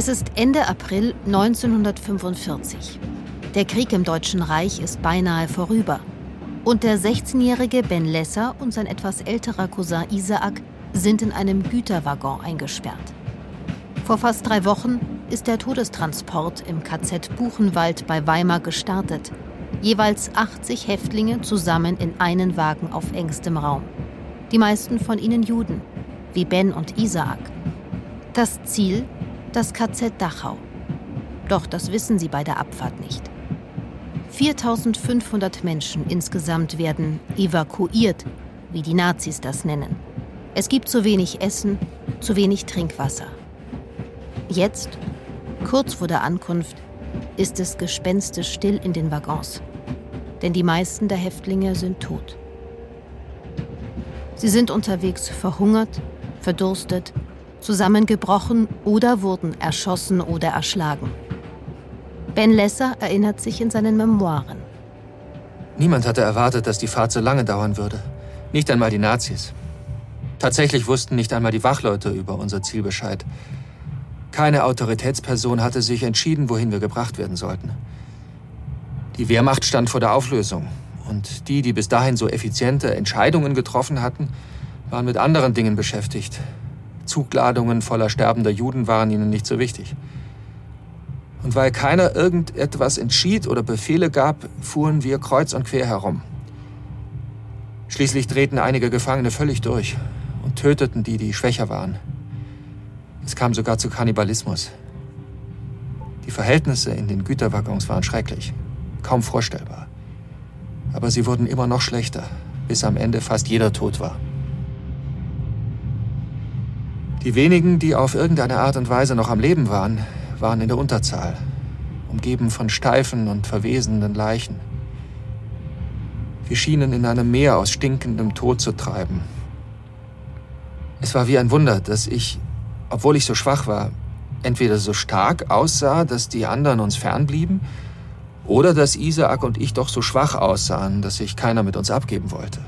Es ist Ende April 1945. Der Krieg im Deutschen Reich ist beinahe vorüber. Und der 16-jährige Ben Lesser und sein etwas älterer Cousin Isaac sind in einem Güterwaggon eingesperrt. Vor fast drei Wochen ist der Todestransport im KZ Buchenwald bei Weimar gestartet. Jeweils 80 Häftlinge zusammen in einen Wagen auf engstem Raum. Die meisten von ihnen Juden, wie Ben und Isaac. Das Ziel? Das KZ Dachau. Doch das wissen sie bei der Abfahrt nicht. 4500 Menschen insgesamt werden evakuiert, wie die Nazis das nennen. Es gibt zu wenig Essen, zu wenig Trinkwasser. Jetzt, kurz vor der Ankunft, ist es gespenstisch still in den Waggons. Denn die meisten der Häftlinge sind tot. Sie sind unterwegs verhungert, verdurstet, zusammengebrochen oder wurden erschossen oder erschlagen. Ben Lesser erinnert sich in seinen Memoiren. Niemand hatte erwartet, dass die Fahrt so lange dauern würde. Nicht einmal die Nazis. Tatsächlich wussten nicht einmal die Wachleute über unser Ziel Bescheid. Keine Autoritätsperson hatte sich entschieden, wohin wir gebracht werden sollten. Die Wehrmacht stand vor der Auflösung. Und die, die bis dahin so effiziente Entscheidungen getroffen hatten, waren mit anderen Dingen beschäftigt. Zugladungen voller sterbender Juden waren ihnen nicht so wichtig. Und weil keiner irgendetwas entschied oder Befehle gab, fuhren wir kreuz und quer herum. Schließlich drehten einige Gefangene völlig durch und töteten die, die schwächer waren. Es kam sogar zu Kannibalismus. Die Verhältnisse in den Güterwaggons waren schrecklich, kaum vorstellbar. Aber sie wurden immer noch schlechter, bis am Ende fast jeder tot war. Die wenigen, die auf irgendeine Art und Weise noch am Leben waren, waren in der Unterzahl, umgeben von steifen und verwesenden Leichen. Wir schienen in einem Meer aus stinkendem Tod zu treiben. Es war wie ein Wunder, dass ich, obwohl ich so schwach war, entweder so stark aussah, dass die anderen uns fernblieben, oder dass Isaak und ich doch so schwach aussahen, dass sich keiner mit uns abgeben wollte.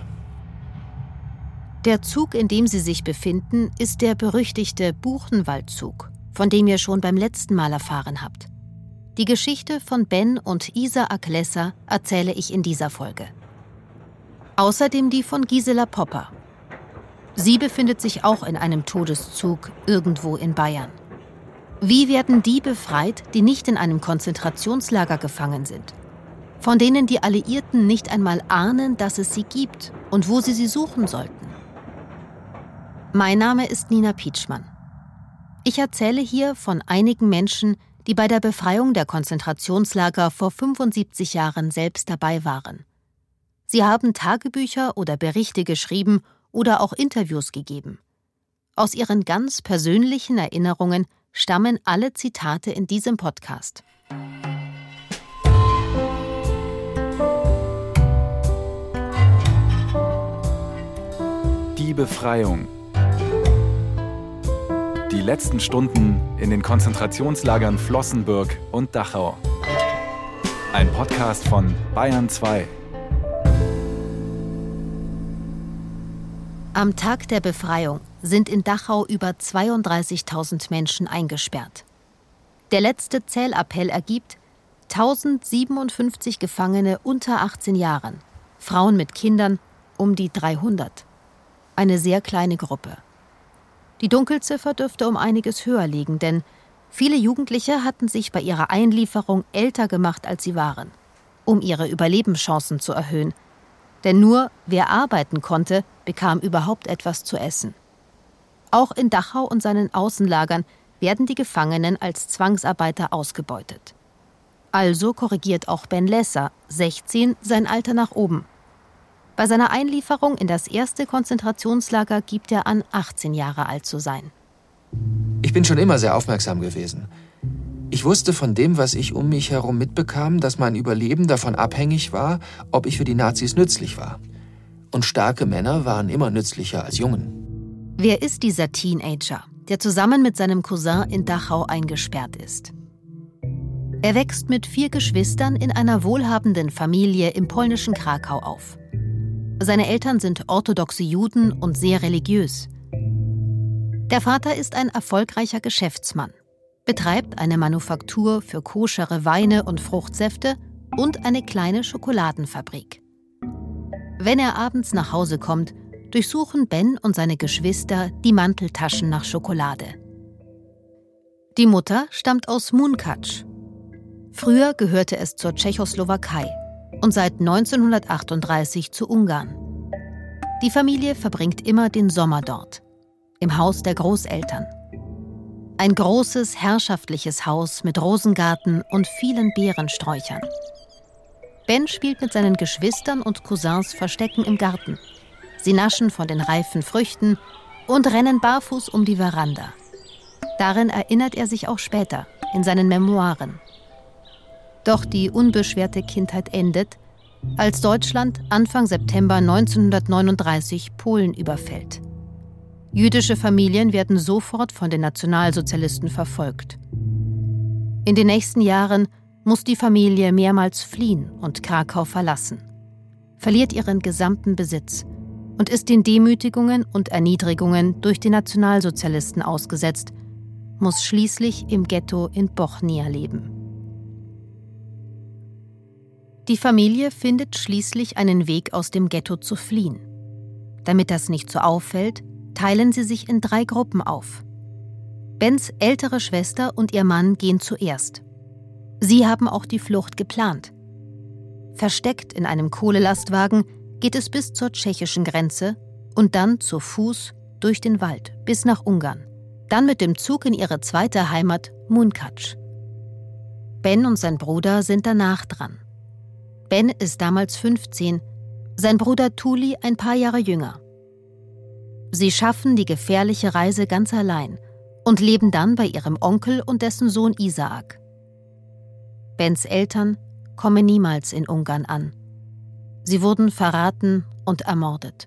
Der Zug, in dem Sie sich befinden, ist der berüchtigte Buchenwaldzug von dem ihr schon beim letzten Mal erfahren habt. Die Geschichte von Ben und Isaac Lesser erzähle ich in dieser Folge. Außerdem die von Gisela Popper. Sie befindet sich auch in einem Todeszug irgendwo in Bayern. Wie werden die befreit, die nicht in einem Konzentrationslager gefangen sind? Von denen die Alliierten nicht einmal ahnen, dass es sie gibt und wo sie sie suchen sollten. Mein Name ist Nina Pietschmann. Ich erzähle hier von einigen Menschen, die bei der Befreiung der Konzentrationslager vor 75 Jahren selbst dabei waren. Sie haben Tagebücher oder Berichte geschrieben oder auch Interviews gegeben. Aus ihren ganz persönlichen Erinnerungen stammen alle Zitate in diesem Podcast. Die Befreiung die letzten Stunden in den Konzentrationslagern Flossenbürg und Dachau. Ein Podcast von Bayern 2. Am Tag der Befreiung sind in Dachau über 32.000 Menschen eingesperrt. Der letzte Zählappell ergibt 1057 Gefangene unter 18 Jahren, Frauen mit Kindern um die 300. Eine sehr kleine Gruppe. Die Dunkelziffer dürfte um einiges höher liegen, denn viele Jugendliche hatten sich bei ihrer Einlieferung älter gemacht, als sie waren, um ihre Überlebenschancen zu erhöhen. Denn nur wer arbeiten konnte, bekam überhaupt etwas zu essen. Auch in Dachau und seinen Außenlagern werden die Gefangenen als Zwangsarbeiter ausgebeutet. Also korrigiert auch Ben Lesser, 16, sein Alter nach oben. Bei seiner Einlieferung in das erste Konzentrationslager gibt er an, 18 Jahre alt zu sein. Ich bin schon immer sehr aufmerksam gewesen. Ich wusste von dem, was ich um mich herum mitbekam, dass mein Überleben davon abhängig war, ob ich für die Nazis nützlich war. Und starke Männer waren immer nützlicher als Jungen. Wer ist dieser Teenager, der zusammen mit seinem Cousin in Dachau eingesperrt ist? Er wächst mit vier Geschwistern in einer wohlhabenden Familie im polnischen Krakau auf. Seine Eltern sind orthodoxe Juden und sehr religiös. Der Vater ist ein erfolgreicher Geschäftsmann. betreibt eine Manufaktur für koschere Weine und Fruchtsäfte und eine kleine Schokoladenfabrik. Wenn er abends nach Hause kommt, durchsuchen Ben und seine Geschwister die Manteltaschen nach Schokolade. Die Mutter stammt aus Munkac. Früher gehörte es zur Tschechoslowakei und seit 1938 zu Ungarn. Die Familie verbringt immer den Sommer dort, im Haus der Großeltern. Ein großes, herrschaftliches Haus mit Rosengarten und vielen Beerensträuchern. Ben spielt mit seinen Geschwistern und Cousins Verstecken im Garten. Sie naschen von den reifen Früchten und rennen barfuß um die Veranda. Darin erinnert er sich auch später, in seinen Memoiren. Doch die unbeschwerte Kindheit endet, als Deutschland Anfang September 1939 Polen überfällt. Jüdische Familien werden sofort von den Nationalsozialisten verfolgt. In den nächsten Jahren muss die Familie mehrmals fliehen und Krakau verlassen, verliert ihren gesamten Besitz und ist den Demütigungen und Erniedrigungen durch die Nationalsozialisten ausgesetzt, muss schließlich im Ghetto in Bochnia leben. Die Familie findet schließlich einen Weg aus dem Ghetto zu fliehen. Damit das nicht so auffällt, teilen sie sich in drei Gruppen auf. Bens ältere Schwester und ihr Mann gehen zuerst. Sie haben auch die Flucht geplant. Versteckt in einem Kohlelastwagen geht es bis zur tschechischen Grenze und dann zu Fuß durch den Wald bis nach Ungarn. Dann mit dem Zug in ihre zweite Heimat Munkac. Ben und sein Bruder sind danach dran. Ben ist damals 15, sein Bruder Tuli ein paar Jahre jünger. Sie schaffen die gefährliche Reise ganz allein und leben dann bei ihrem Onkel und dessen Sohn Isaak. Bens Eltern kommen niemals in Ungarn an. Sie wurden verraten und ermordet.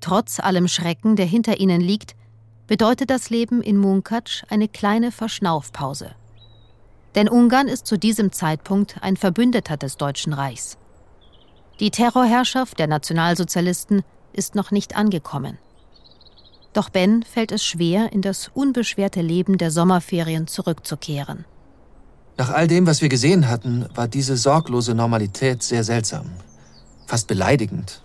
Trotz allem Schrecken, der hinter ihnen liegt, bedeutet das Leben in Munkac eine kleine Verschnaufpause. Denn Ungarn ist zu diesem Zeitpunkt ein Verbündeter des Deutschen Reichs. Die Terrorherrschaft der Nationalsozialisten ist noch nicht angekommen. Doch Ben fällt es schwer, in das unbeschwerte Leben der Sommerferien zurückzukehren. Nach all dem, was wir gesehen hatten, war diese sorglose Normalität sehr seltsam, fast beleidigend.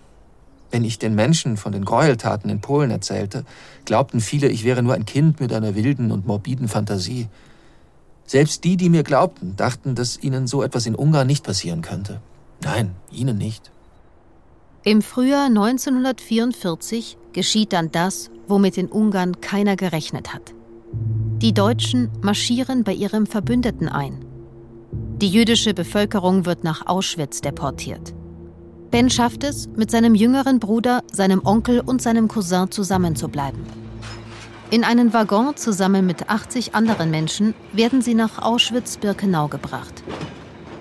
Wenn ich den Menschen von den Gräueltaten in Polen erzählte, glaubten viele, ich wäre nur ein Kind mit einer wilden und morbiden Fantasie. Selbst die, die mir glaubten, dachten, dass ihnen so etwas in Ungarn nicht passieren könnte. Nein, ihnen nicht. Im Frühjahr 1944 geschieht dann das, womit in Ungarn keiner gerechnet hat. Die Deutschen marschieren bei ihrem Verbündeten ein. Die jüdische Bevölkerung wird nach Auschwitz deportiert. Ben schafft es, mit seinem jüngeren Bruder, seinem Onkel und seinem Cousin zusammenzubleiben. In einen Waggon zusammen mit 80 anderen Menschen werden sie nach Auschwitz-Birkenau gebracht.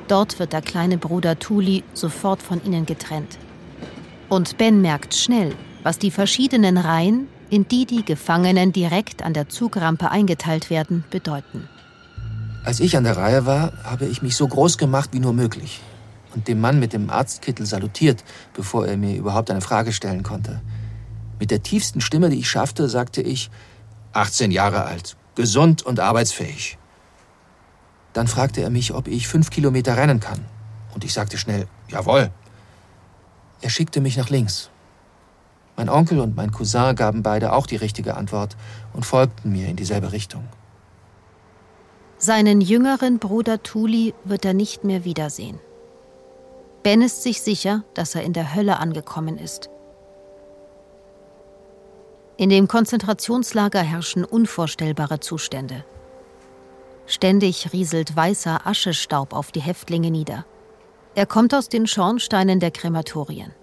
Dort wird der kleine Bruder Tuli sofort von ihnen getrennt. Und Ben merkt schnell, was die verschiedenen Reihen, in die die Gefangenen direkt an der Zugrampe eingeteilt werden, bedeuten. Als ich an der Reihe war, habe ich mich so groß gemacht wie nur möglich und dem Mann mit dem Arztkittel salutiert, bevor er mir überhaupt eine Frage stellen konnte. Mit der tiefsten Stimme, die ich schaffte, sagte ich, 18 Jahre alt, gesund und arbeitsfähig. Dann fragte er mich, ob ich fünf Kilometer rennen kann. Und ich sagte schnell, jawohl. Er schickte mich nach links. Mein Onkel und mein Cousin gaben beide auch die richtige Antwort und folgten mir in dieselbe Richtung. Seinen jüngeren Bruder Tuli wird er nicht mehr wiedersehen. Ben ist sich sicher, dass er in der Hölle angekommen ist. In dem Konzentrationslager herrschen unvorstellbare Zustände. Ständig rieselt weißer Aschestaub auf die Häftlinge nieder. Er kommt aus den Schornsteinen der Krematorien.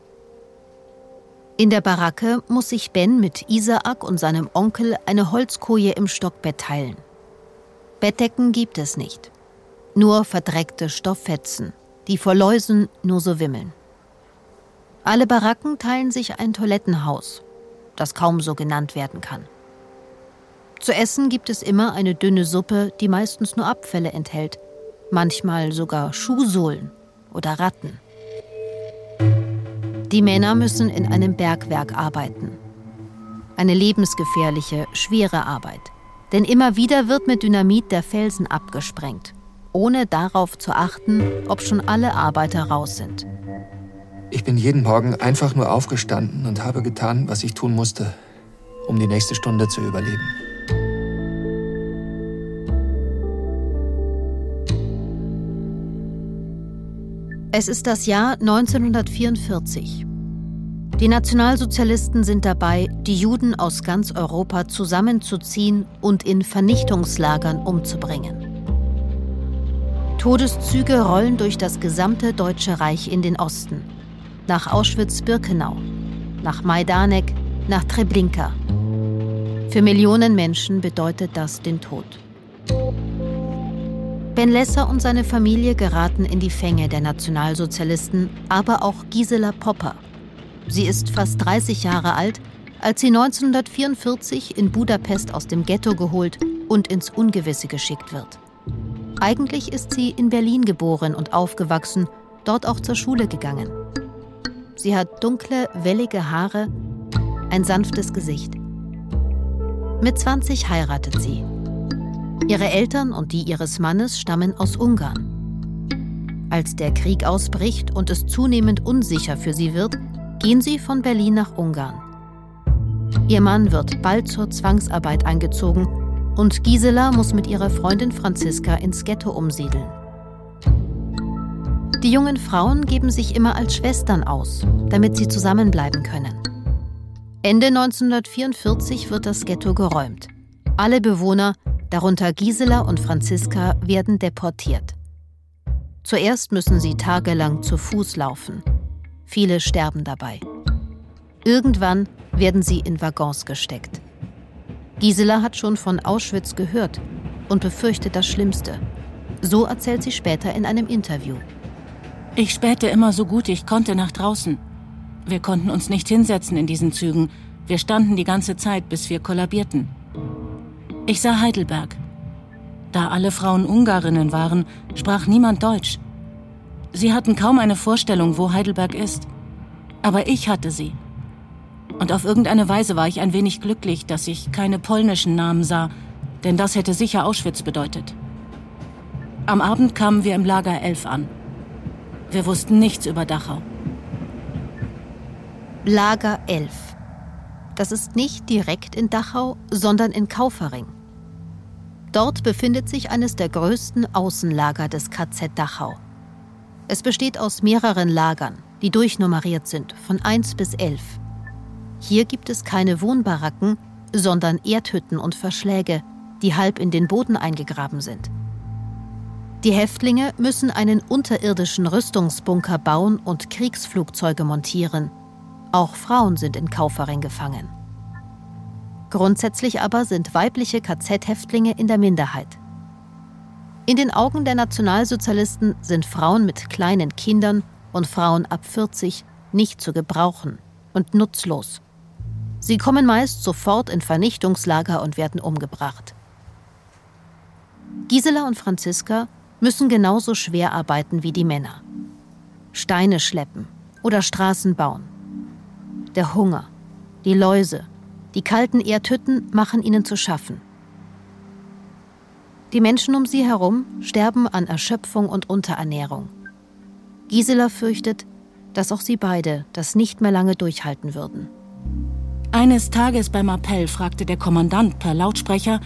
In der Baracke muss sich Ben mit Isaak und seinem Onkel eine Holzkoje im Stockbett teilen. Bettdecken gibt es nicht. Nur verdreckte Stofffetzen, die vor Läusen nur so wimmeln. Alle Baracken teilen sich ein Toilettenhaus, das kaum so genannt werden kann. Zu essen gibt es immer eine dünne Suppe, die meistens nur Abfälle enthält, manchmal sogar Schuhsohlen oder Ratten. Die Männer müssen in einem Bergwerk arbeiten. Eine lebensgefährliche, schwere Arbeit. Denn immer wieder wird mit Dynamit der Felsen abgesprengt, ohne darauf zu achten, ob schon alle Arbeiter raus sind. Ich bin jeden Morgen einfach nur aufgestanden und habe getan, was ich tun musste, um die nächste Stunde zu überleben. Es ist das Jahr 1944. Die Nationalsozialisten sind dabei, die Juden aus ganz Europa zusammenzuziehen und in Vernichtungslagern umzubringen. Todeszüge rollen durch das gesamte Deutsche Reich in den Osten nach Auschwitz-Birkenau, nach Majdanek, nach Treblinka. Für Millionen Menschen bedeutet das den Tod. Ben Lesser und seine Familie geraten in die Fänge der Nationalsozialisten, aber auch Gisela Popper. Sie ist fast 30 Jahre alt, als sie 1944 in Budapest aus dem Ghetto geholt und ins Ungewisse geschickt wird. Eigentlich ist sie in Berlin geboren und aufgewachsen, dort auch zur Schule gegangen. Sie hat dunkle, wellige Haare, ein sanftes Gesicht. Mit 20 heiratet sie. Ihre Eltern und die ihres Mannes stammen aus Ungarn. Als der Krieg ausbricht und es zunehmend unsicher für sie wird, gehen sie von Berlin nach Ungarn. Ihr Mann wird bald zur Zwangsarbeit eingezogen und Gisela muss mit ihrer Freundin Franziska ins Ghetto umsiedeln. Die jungen Frauen geben sich immer als Schwestern aus, damit sie zusammenbleiben können. Ende 1944 wird das Ghetto geräumt. Alle Bewohner, darunter Gisela und Franziska, werden deportiert. Zuerst müssen sie tagelang zu Fuß laufen. Viele sterben dabei. Irgendwann werden sie in Waggons gesteckt. Gisela hat schon von Auschwitz gehört und befürchtet das Schlimmste. So erzählt sie später in einem Interview. Ich spähte immer so gut ich konnte nach draußen. Wir konnten uns nicht hinsetzen in diesen Zügen. Wir standen die ganze Zeit, bis wir kollabierten. Ich sah Heidelberg. Da alle Frauen Ungarinnen waren, sprach niemand Deutsch. Sie hatten kaum eine Vorstellung, wo Heidelberg ist. Aber ich hatte sie. Und auf irgendeine Weise war ich ein wenig glücklich, dass ich keine polnischen Namen sah, denn das hätte sicher Auschwitz bedeutet. Am Abend kamen wir im Lager 11 an. Wir wussten nichts über Dachau. Lager 11. Das ist nicht direkt in Dachau, sondern in Kaufering. Dort befindet sich eines der größten Außenlager des KZ Dachau. Es besteht aus mehreren Lagern, die durchnummeriert sind, von 1 bis 11. Hier gibt es keine Wohnbaracken, sondern Erdhütten und Verschläge, die halb in den Boden eingegraben sind. Die Häftlinge müssen einen unterirdischen Rüstungsbunker bauen und Kriegsflugzeuge montieren. Auch Frauen sind in Kaufering gefangen. Grundsätzlich aber sind weibliche KZ-Häftlinge in der Minderheit. In den Augen der Nationalsozialisten sind Frauen mit kleinen Kindern und Frauen ab 40 nicht zu gebrauchen und nutzlos. Sie kommen meist sofort in Vernichtungslager und werden umgebracht. Gisela und Franziska müssen genauso schwer arbeiten wie die Männer. Steine schleppen oder Straßen bauen. Der Hunger, die Läuse, die kalten Erdhütten machen ihnen zu schaffen. Die Menschen um sie herum sterben an Erschöpfung und Unterernährung. Gisela fürchtet, dass auch sie beide das nicht mehr lange durchhalten würden. Eines Tages beim Appell fragte der Kommandant per Lautsprecher,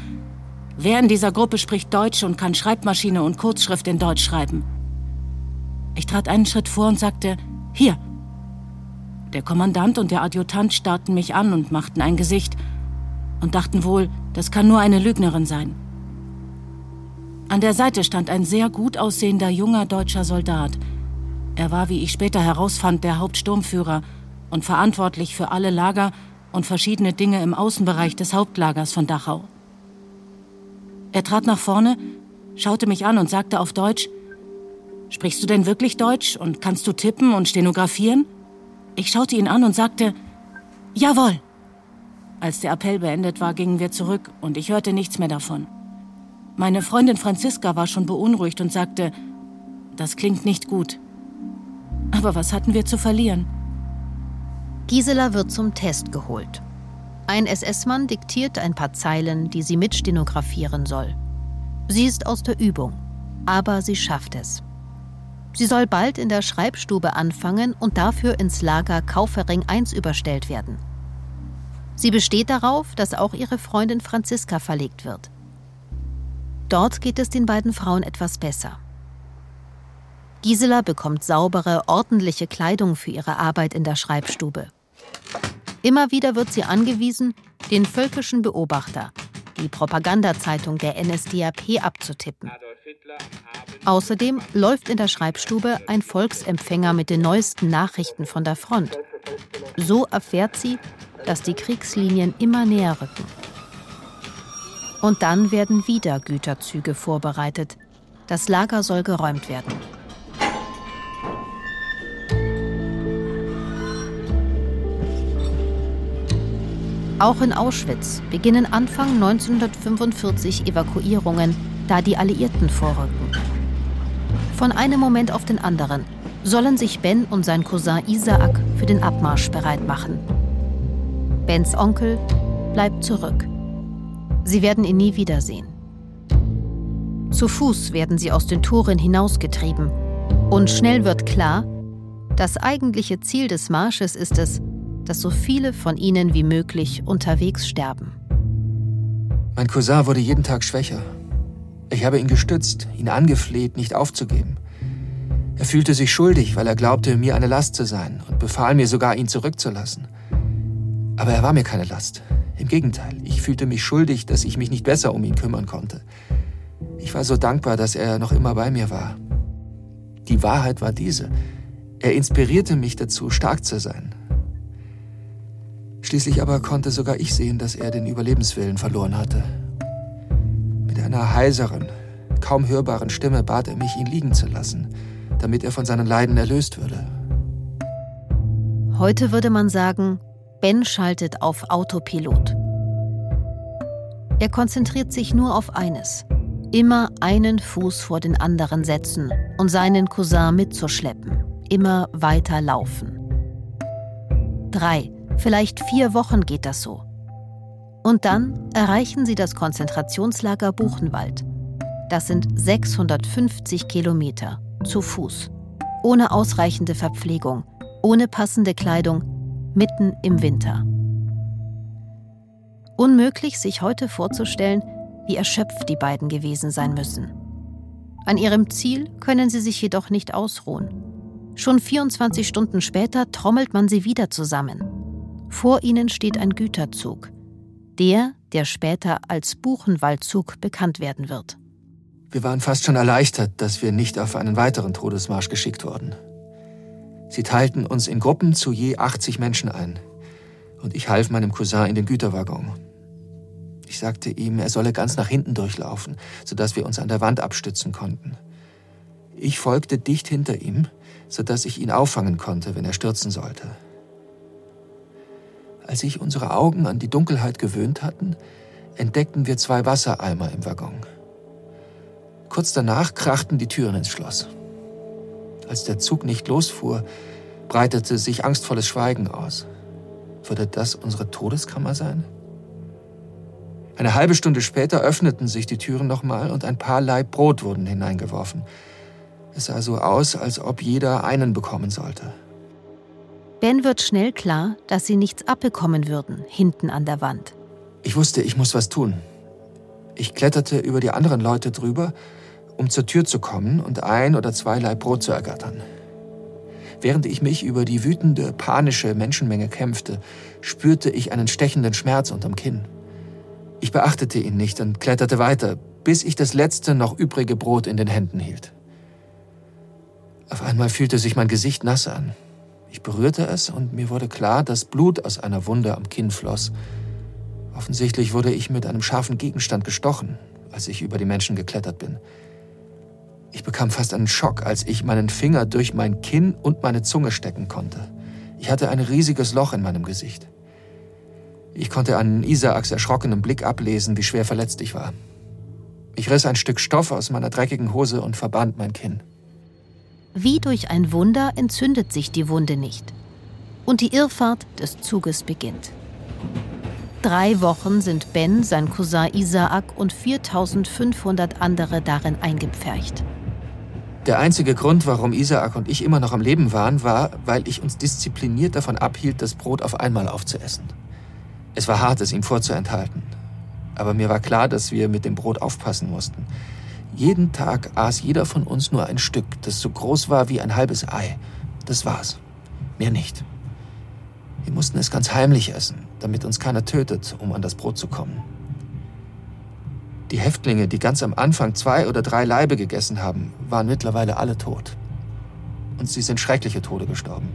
Wer in dieser Gruppe spricht Deutsch und kann Schreibmaschine und Kurzschrift in Deutsch schreiben? Ich trat einen Schritt vor und sagte, hier. Der Kommandant und der Adjutant starrten mich an und machten ein Gesicht und dachten wohl, das kann nur eine Lügnerin sein. An der Seite stand ein sehr gut aussehender junger deutscher Soldat. Er war, wie ich später herausfand, der Hauptsturmführer und verantwortlich für alle Lager und verschiedene Dinge im Außenbereich des Hauptlagers von Dachau. Er trat nach vorne, schaute mich an und sagte auf Deutsch, Sprichst du denn wirklich Deutsch und kannst du tippen und stenografieren? Ich schaute ihn an und sagte, Jawohl. Als der Appell beendet war, gingen wir zurück und ich hörte nichts mehr davon. Meine Freundin Franziska war schon beunruhigt und sagte, das klingt nicht gut. Aber was hatten wir zu verlieren? Gisela wird zum Test geholt. Ein SS-Mann diktiert ein paar Zeilen, die sie mitstenografieren soll. Sie ist aus der Übung, aber sie schafft es. Sie soll bald in der Schreibstube anfangen und dafür ins Lager Kaufering 1 überstellt werden. Sie besteht darauf, dass auch ihre Freundin Franziska verlegt wird. Dort geht es den beiden Frauen etwas besser. Gisela bekommt saubere, ordentliche Kleidung für ihre Arbeit in der Schreibstube. Immer wieder wird sie angewiesen, den Völkischen Beobachter, die Propagandazeitung der NSDAP, abzutippen. Außerdem läuft in der Schreibstube ein Volksempfänger mit den neuesten Nachrichten von der Front. So erfährt sie, dass die Kriegslinien immer näher rücken. Und dann werden wieder Güterzüge vorbereitet. Das Lager soll geräumt werden. Auch in Auschwitz beginnen Anfang 1945 Evakuierungen, da die Alliierten vorrücken. Von einem Moment auf den anderen sollen sich Ben und sein Cousin Isaac für den Abmarsch bereit machen. Bens Onkel bleibt zurück. Sie werden ihn nie wiedersehen. Zu Fuß werden sie aus den Toren hinausgetrieben und schnell wird klar, das eigentliche Ziel des Marsches ist es, dass so viele von ihnen wie möglich unterwegs sterben. Mein Cousin wurde jeden Tag schwächer. Ich habe ihn gestützt, ihn angefleht, nicht aufzugeben. Er fühlte sich schuldig, weil er glaubte, mir eine Last zu sein und befahl mir sogar, ihn zurückzulassen. Aber er war mir keine Last. Im Gegenteil, ich fühlte mich schuldig, dass ich mich nicht besser um ihn kümmern konnte. Ich war so dankbar, dass er noch immer bei mir war. Die Wahrheit war diese. Er inspirierte mich dazu, stark zu sein. Schließlich aber konnte sogar ich sehen, dass er den Überlebenswillen verloren hatte. Mit einer heiseren, kaum hörbaren Stimme bat er mich, ihn liegen zu lassen, damit er von seinen Leiden erlöst würde. Heute würde man sagen, Ben schaltet auf Autopilot. Er konzentriert sich nur auf eines. Immer einen Fuß vor den anderen setzen und seinen Cousin mitzuschleppen. Immer weiter laufen. Drei, vielleicht vier Wochen geht das so. Und dann erreichen sie das Konzentrationslager Buchenwald. Das sind 650 Kilometer zu Fuß, ohne ausreichende Verpflegung, ohne passende Kleidung, mitten im Winter. Unmöglich, sich heute vorzustellen, wie erschöpft die beiden gewesen sein müssen. An ihrem Ziel können sie sich jedoch nicht ausruhen. Schon 24 Stunden später trommelt man sie wieder zusammen. Vor ihnen steht ein Güterzug, der, der später als Buchenwaldzug bekannt werden wird. Wir waren fast schon erleichtert, dass wir nicht auf einen weiteren Todesmarsch geschickt wurden. Sie teilten uns in Gruppen zu je 80 Menschen ein. Und ich half meinem Cousin in den Güterwaggon. Ich sagte ihm, er solle ganz nach hinten durchlaufen, sodass wir uns an der Wand abstützen konnten. Ich folgte dicht hinter ihm, sodass ich ihn auffangen konnte, wenn er stürzen sollte. Als sich unsere Augen an die Dunkelheit gewöhnt hatten, entdeckten wir zwei Wassereimer im Waggon. Kurz danach krachten die Türen ins Schloss. Als der Zug nicht losfuhr, breitete sich angstvolles Schweigen aus. Würde das unsere Todeskammer sein? Eine halbe Stunde später öffneten sich die Türen nochmal und ein paar Laib Brot wurden hineingeworfen. Es sah so aus, als ob jeder einen bekommen sollte. Ben wird schnell klar, dass sie nichts abbekommen würden, hinten an der Wand. Ich wusste, ich muss was tun. Ich kletterte über die anderen Leute drüber um zur Tür zu kommen und ein oder zwei Laib Brot zu ergattern. Während ich mich über die wütende, panische Menschenmenge kämpfte, spürte ich einen stechenden Schmerz unterm Kinn. Ich beachtete ihn nicht und kletterte weiter, bis ich das letzte noch übrige Brot in den Händen hielt. Auf einmal fühlte sich mein Gesicht nass an. Ich berührte es und mir wurde klar, dass Blut aus einer Wunde am Kinn floss. Offensichtlich wurde ich mit einem scharfen Gegenstand gestochen, als ich über die Menschen geklettert bin. Ich bekam fast einen Schock, als ich meinen Finger durch mein Kinn und meine Zunge stecken konnte. Ich hatte ein riesiges Loch in meinem Gesicht. Ich konnte an Isaaks erschrockenem Blick ablesen, wie schwer verletzt ich war. Ich riss ein Stück Stoff aus meiner dreckigen Hose und verband mein Kinn. Wie durch ein Wunder entzündet sich die Wunde nicht. Und die Irrfahrt des Zuges beginnt. drei Wochen sind Ben, sein Cousin Isaak und 4500 andere darin eingepfercht. Der einzige Grund, warum Isaak und ich immer noch am Leben waren, war, weil ich uns diszipliniert davon abhielt, das Brot auf einmal aufzuessen. Es war hart, es ihm vorzuenthalten. Aber mir war klar, dass wir mit dem Brot aufpassen mussten. Jeden Tag aß jeder von uns nur ein Stück, das so groß war wie ein halbes Ei. Das war's. Mehr nicht. Wir mussten es ganz heimlich essen, damit uns keiner tötet, um an das Brot zu kommen. Die Häftlinge, die ganz am Anfang zwei oder drei Leibe gegessen haben, waren mittlerweile alle tot. Und sie sind schreckliche Tode gestorben.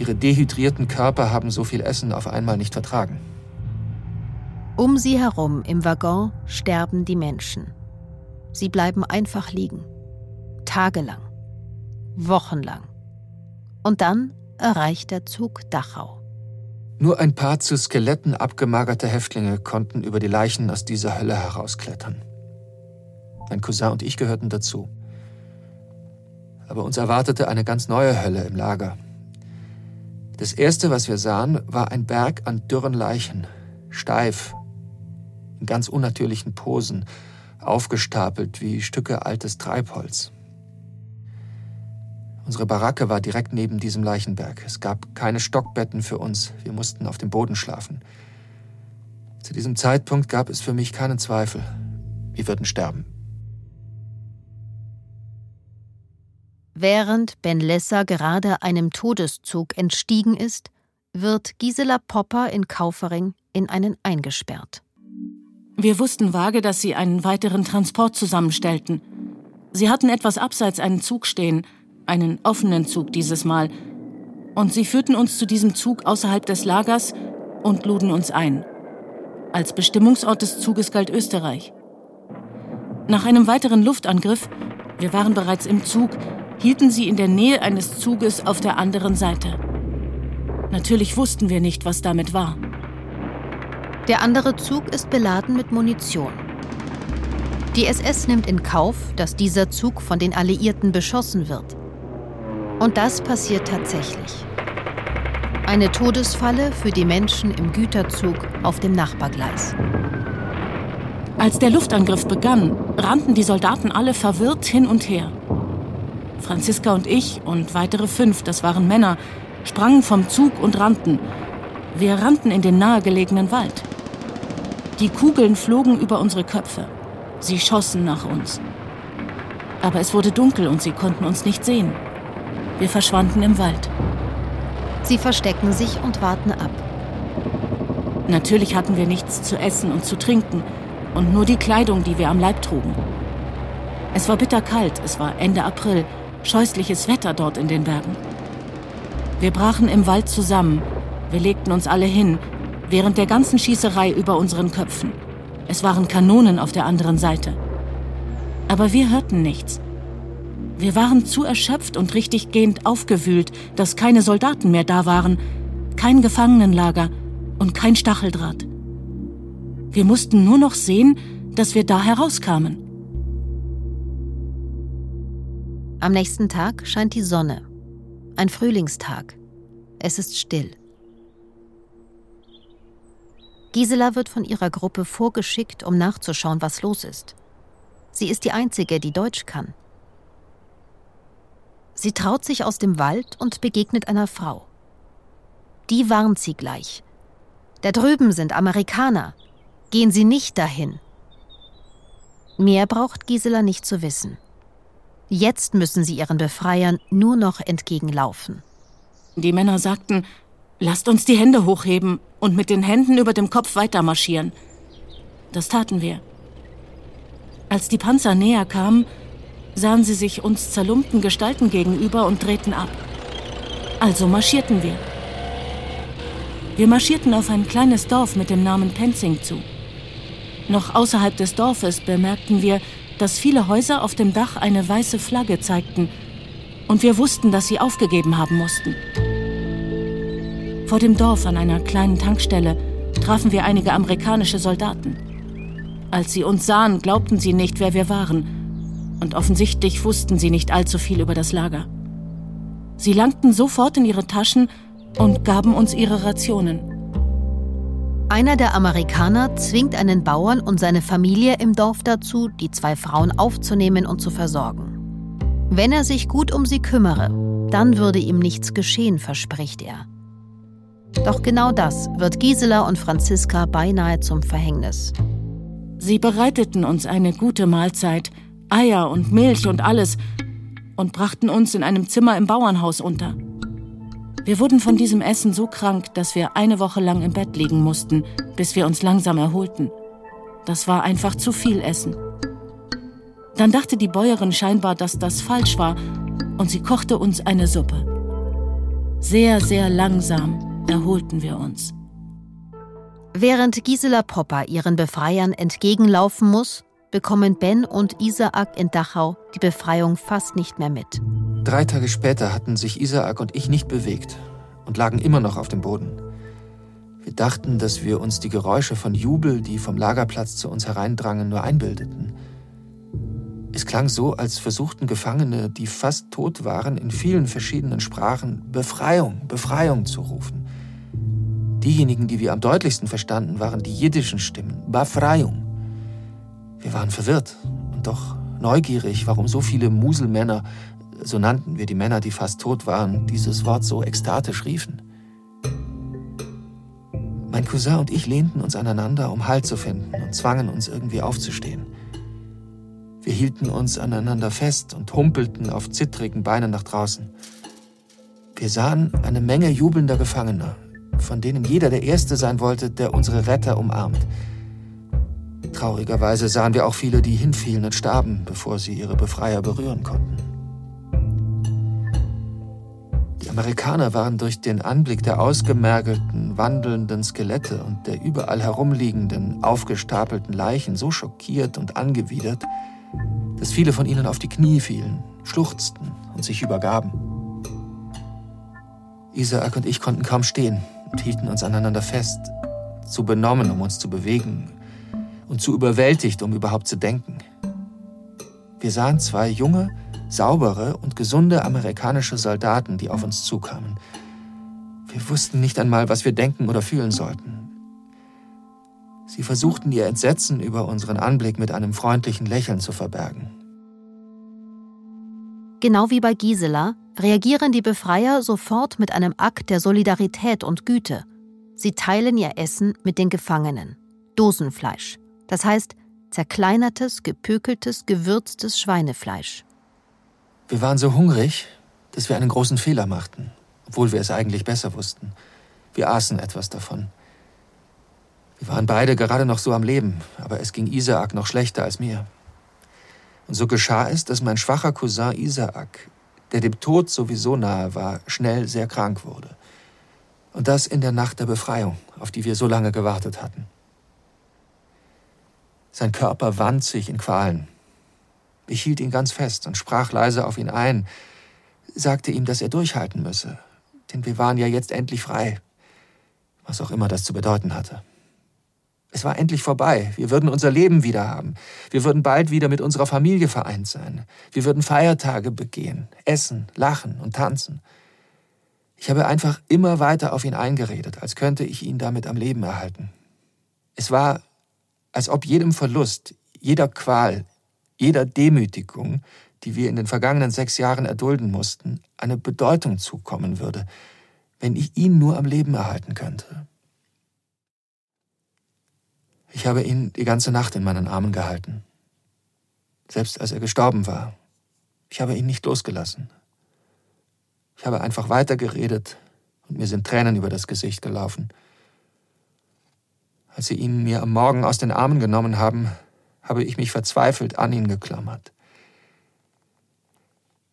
Ihre dehydrierten Körper haben so viel Essen auf einmal nicht vertragen. Um sie herum im Waggon sterben die Menschen. Sie bleiben einfach liegen. Tagelang. Wochenlang. Und dann erreicht der Zug Dachau. Nur ein paar zu Skeletten abgemagerte Häftlinge konnten über die Leichen aus dieser Hölle herausklettern. Mein Cousin und ich gehörten dazu. Aber uns erwartete eine ganz neue Hölle im Lager. Das Erste, was wir sahen, war ein Berg an dürren Leichen, steif, in ganz unnatürlichen Posen, aufgestapelt wie Stücke altes Treibholz. Unsere Baracke war direkt neben diesem Leichenberg. Es gab keine Stockbetten für uns. Wir mussten auf dem Boden schlafen. Zu diesem Zeitpunkt gab es für mich keinen Zweifel. Wir würden sterben. Während Ben Lesser gerade einem Todeszug entstiegen ist, wird Gisela Popper in Kaufering in einen eingesperrt. Wir wussten vage, dass sie einen weiteren Transport zusammenstellten. Sie hatten etwas abseits einen Zug stehen, einen offenen Zug dieses Mal. Und sie führten uns zu diesem Zug außerhalb des Lagers und luden uns ein. Als Bestimmungsort des Zuges galt Österreich. Nach einem weiteren Luftangriff, wir waren bereits im Zug, hielten sie in der Nähe eines Zuges auf der anderen Seite. Natürlich wussten wir nicht, was damit war. Der andere Zug ist beladen mit Munition. Die SS nimmt in Kauf, dass dieser Zug von den Alliierten beschossen wird. Und das passiert tatsächlich. Eine Todesfalle für die Menschen im Güterzug auf dem Nachbargleis. Als der Luftangriff begann, rannten die Soldaten alle verwirrt hin und her. Franziska und ich und weitere fünf, das waren Männer, sprangen vom Zug und rannten. Wir rannten in den nahegelegenen Wald. Die Kugeln flogen über unsere Köpfe. Sie schossen nach uns. Aber es wurde dunkel und sie konnten uns nicht sehen. Wir verschwanden im Wald. Sie verstecken sich und warten ab. Natürlich hatten wir nichts zu essen und zu trinken und nur die Kleidung, die wir am Leib trugen. Es war bitterkalt, es war Ende April, scheußliches Wetter dort in den Bergen. Wir brachen im Wald zusammen, wir legten uns alle hin, während der ganzen Schießerei über unseren Köpfen. Es waren Kanonen auf der anderen Seite. Aber wir hörten nichts. Wir waren zu erschöpft und richtiggehend aufgewühlt, dass keine Soldaten mehr da waren, kein Gefangenenlager und kein Stacheldraht. Wir mussten nur noch sehen, dass wir da herauskamen. Am nächsten Tag scheint die Sonne. Ein Frühlingstag. Es ist still. Gisela wird von ihrer Gruppe vorgeschickt, um nachzuschauen, was los ist. Sie ist die Einzige, die Deutsch kann. Sie traut sich aus dem Wald und begegnet einer Frau. Die warnt sie gleich. Da drüben sind Amerikaner. Gehen Sie nicht dahin. Mehr braucht Gisela nicht zu wissen. Jetzt müssen sie ihren Befreiern nur noch entgegenlaufen. Die Männer sagten, lasst uns die Hände hochheben und mit den Händen über dem Kopf weitermarschieren. Das taten wir. Als die Panzer näher kamen, sahen sie sich uns zerlumpten Gestalten gegenüber und drehten ab. Also marschierten wir. Wir marschierten auf ein kleines Dorf mit dem Namen Penzing zu. Noch außerhalb des Dorfes bemerkten wir, dass viele Häuser auf dem Dach eine weiße Flagge zeigten, und wir wussten, dass sie aufgegeben haben mussten. Vor dem Dorf an einer kleinen Tankstelle trafen wir einige amerikanische Soldaten. Als sie uns sahen, glaubten sie nicht, wer wir waren und offensichtlich wussten sie nicht allzu viel über das Lager. Sie langten sofort in ihre Taschen und gaben uns ihre Rationen. Einer der Amerikaner zwingt einen Bauern und seine Familie im Dorf dazu, die zwei Frauen aufzunehmen und zu versorgen. Wenn er sich gut um sie kümmere, dann würde ihm nichts geschehen, verspricht er. Doch genau das wird Gisela und Franziska beinahe zum Verhängnis. Sie bereiteten uns eine gute Mahlzeit, Eier und Milch und alles, und brachten uns in einem Zimmer im Bauernhaus unter. Wir wurden von diesem Essen so krank, dass wir eine Woche lang im Bett liegen mussten, bis wir uns langsam erholten. Das war einfach zu viel Essen. Dann dachte die Bäuerin scheinbar, dass das falsch war, und sie kochte uns eine Suppe. Sehr, sehr langsam erholten wir uns. Während Gisela Popper ihren Befreiern entgegenlaufen muss, bekommen Ben und Isaak in Dachau die Befreiung fast nicht mehr mit. Drei Tage später hatten sich Isaak und ich nicht bewegt und lagen immer noch auf dem Boden. Wir dachten, dass wir uns die Geräusche von Jubel, die vom Lagerplatz zu uns hereindrangen, nur einbildeten. Es klang so, als versuchten Gefangene, die fast tot waren, in vielen verschiedenen Sprachen Befreiung, Befreiung zu rufen. Diejenigen, die wir am deutlichsten verstanden, waren die jiddischen Stimmen, Befreiung. Wir waren verwirrt und doch neugierig, warum so viele Muselmänner, so nannten wir die Männer, die fast tot waren, dieses Wort so ekstatisch riefen. Mein Cousin und ich lehnten uns aneinander, um Halt zu finden und zwangen uns irgendwie aufzustehen. Wir hielten uns aneinander fest und humpelten auf zittrigen Beinen nach draußen. Wir sahen eine Menge jubelnder Gefangener, von denen jeder der Erste sein wollte, der unsere Retter umarmt. Traurigerweise sahen wir auch viele, die hinfielen und starben, bevor sie ihre Befreier berühren konnten. Die Amerikaner waren durch den Anblick der ausgemergelten, wandelnden Skelette und der überall herumliegenden, aufgestapelten Leichen so schockiert und angewidert, dass viele von ihnen auf die Knie fielen, schluchzten und sich übergaben. Isaac und ich konnten kaum stehen und hielten uns aneinander fest, zu benommen, um uns zu bewegen, und zu überwältigt, um überhaupt zu denken. Wir sahen zwei junge, saubere und gesunde amerikanische Soldaten, die auf uns zukamen. Wir wussten nicht einmal, was wir denken oder fühlen sollten. Sie versuchten ihr Entsetzen über unseren Anblick mit einem freundlichen Lächeln zu verbergen. Genau wie bei Gisela reagieren die Befreier sofort mit einem Akt der Solidarität und Güte. Sie teilen ihr Essen mit den Gefangenen. Dosenfleisch. Das heißt zerkleinertes, gepökeltes, gewürztes Schweinefleisch. Wir waren so hungrig, dass wir einen großen Fehler machten, obwohl wir es eigentlich besser wussten. Wir aßen etwas davon. Wir waren beide gerade noch so am Leben, aber es ging Isaak noch schlechter als mir. So geschah es, dass mein schwacher Cousin Isaak, der dem Tod sowieso nahe war, schnell sehr krank wurde. Und das in der Nacht der Befreiung, auf die wir so lange gewartet hatten. Sein Körper wand sich in Qualen. Ich hielt ihn ganz fest und sprach leise auf ihn ein, sagte ihm, dass er durchhalten müsse, denn wir waren ja jetzt endlich frei, was auch immer das zu bedeuten hatte. Es war endlich vorbei. Wir würden unser Leben wieder haben. Wir würden bald wieder mit unserer Familie vereint sein. Wir würden Feiertage begehen, essen, lachen und tanzen. Ich habe einfach immer weiter auf ihn eingeredet, als könnte ich ihn damit am Leben erhalten. Es war, als ob jedem Verlust, jeder Qual, jeder Demütigung, die wir in den vergangenen sechs Jahren erdulden mussten, eine Bedeutung zukommen würde, wenn ich ihn nur am Leben erhalten könnte. Ich habe ihn die ganze Nacht in meinen Armen gehalten. Selbst als er gestorben war. Ich habe ihn nicht losgelassen. Ich habe einfach weitergeredet und mir sind Tränen über das Gesicht gelaufen. Als sie ihn mir am Morgen aus den Armen genommen haben, habe ich mich verzweifelt an ihn geklammert.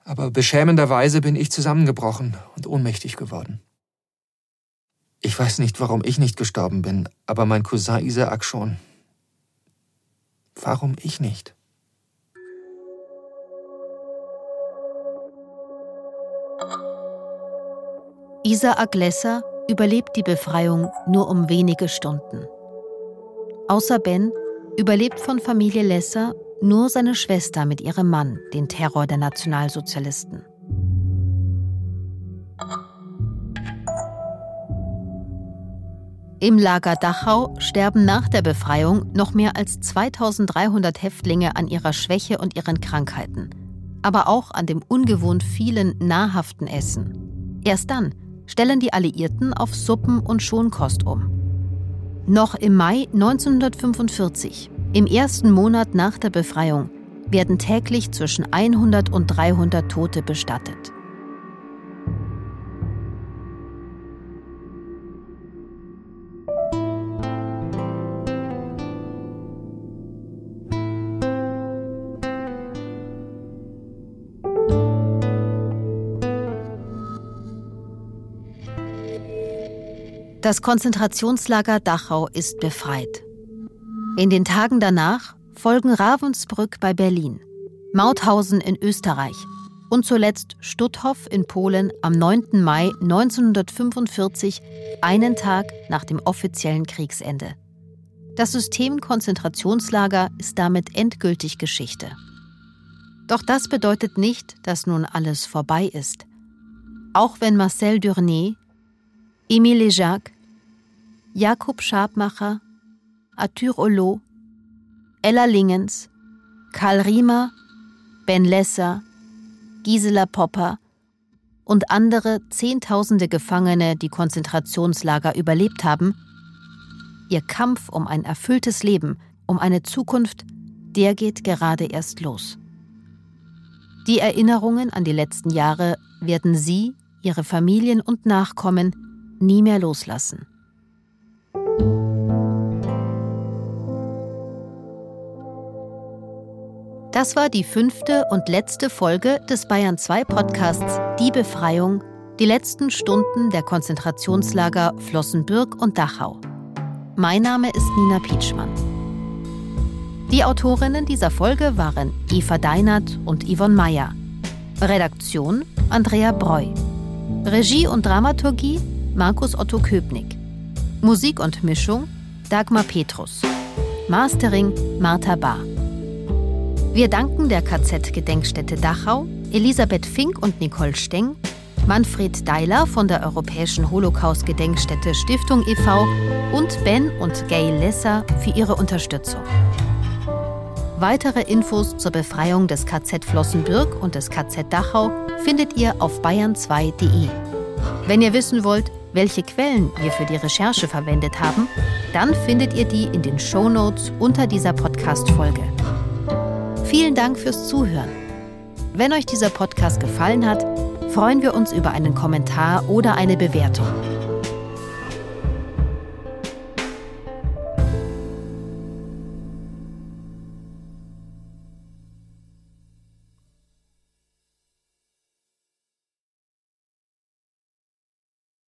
Aber beschämenderweise bin ich zusammengebrochen und ohnmächtig geworden. Ich weiß nicht, warum ich nicht gestorben bin, aber mein Cousin Isaac schon. Warum ich nicht? Isaac Lesser überlebt die Befreiung nur um wenige Stunden. Außer Ben überlebt von Familie Lesser nur seine Schwester mit ihrem Mann den Terror der Nationalsozialisten. Im Lager Dachau sterben nach der Befreiung noch mehr als 2300 Häftlinge an ihrer Schwäche und ihren Krankheiten, aber auch an dem ungewohnt vielen nahrhaften Essen. Erst dann stellen die Alliierten auf Suppen und Schonkost um. Noch im Mai 1945, im ersten Monat nach der Befreiung, werden täglich zwischen 100 und 300 Tote bestattet. Das Konzentrationslager Dachau ist befreit. In den Tagen danach folgen Ravensbrück bei Berlin, Mauthausen in Österreich und zuletzt Stutthof in Polen am 9. Mai 1945, einen Tag nach dem offiziellen Kriegsende. Das System Konzentrationslager ist damit endgültig Geschichte. Doch das bedeutet nicht, dass nun alles vorbei ist. Auch wenn Marcel Durnay Émile Jacques, Jakob Schabmacher, Arthur Hulot, Ella Lingens, Karl Riemer, Ben Lesser, Gisela Popper und andere Zehntausende Gefangene, die Konzentrationslager überlebt haben, ihr Kampf um ein erfülltes Leben, um eine Zukunft, der geht gerade erst los. Die Erinnerungen an die letzten Jahre werden Sie, Ihre Familien und Nachkommen nie mehr loslassen. Das war die fünfte und letzte Folge des Bayern 2 Podcasts Die Befreiung, die letzten Stunden der Konzentrationslager Flossenbürg und Dachau. Mein Name ist Nina Pietschmann. Die Autorinnen dieser Folge waren Eva Deinert und Yvonne Meyer. Redaktion Andrea Breu. Regie und Dramaturgie Markus Otto Köpnick. Musik und Mischung Dagmar Petrus. Mastering Martha Bahr. Wir danken der KZ-Gedenkstätte Dachau, Elisabeth Fink und Nicole Steng, Manfred Deiler von der Europäischen Holocaust-Gedenkstätte Stiftung e.V. und Ben und Gail Lesser für ihre Unterstützung. Weitere Infos zur Befreiung des KZ Flossenbürg und des KZ Dachau findet ihr auf bayern2.de. Wenn ihr wissen wollt, welche Quellen wir für die Recherche verwendet haben, dann findet ihr die in den Show Notes unter dieser Podcast-Folge. Vielen Dank fürs Zuhören. Wenn euch dieser Podcast gefallen hat, freuen wir uns über einen Kommentar oder eine Bewertung.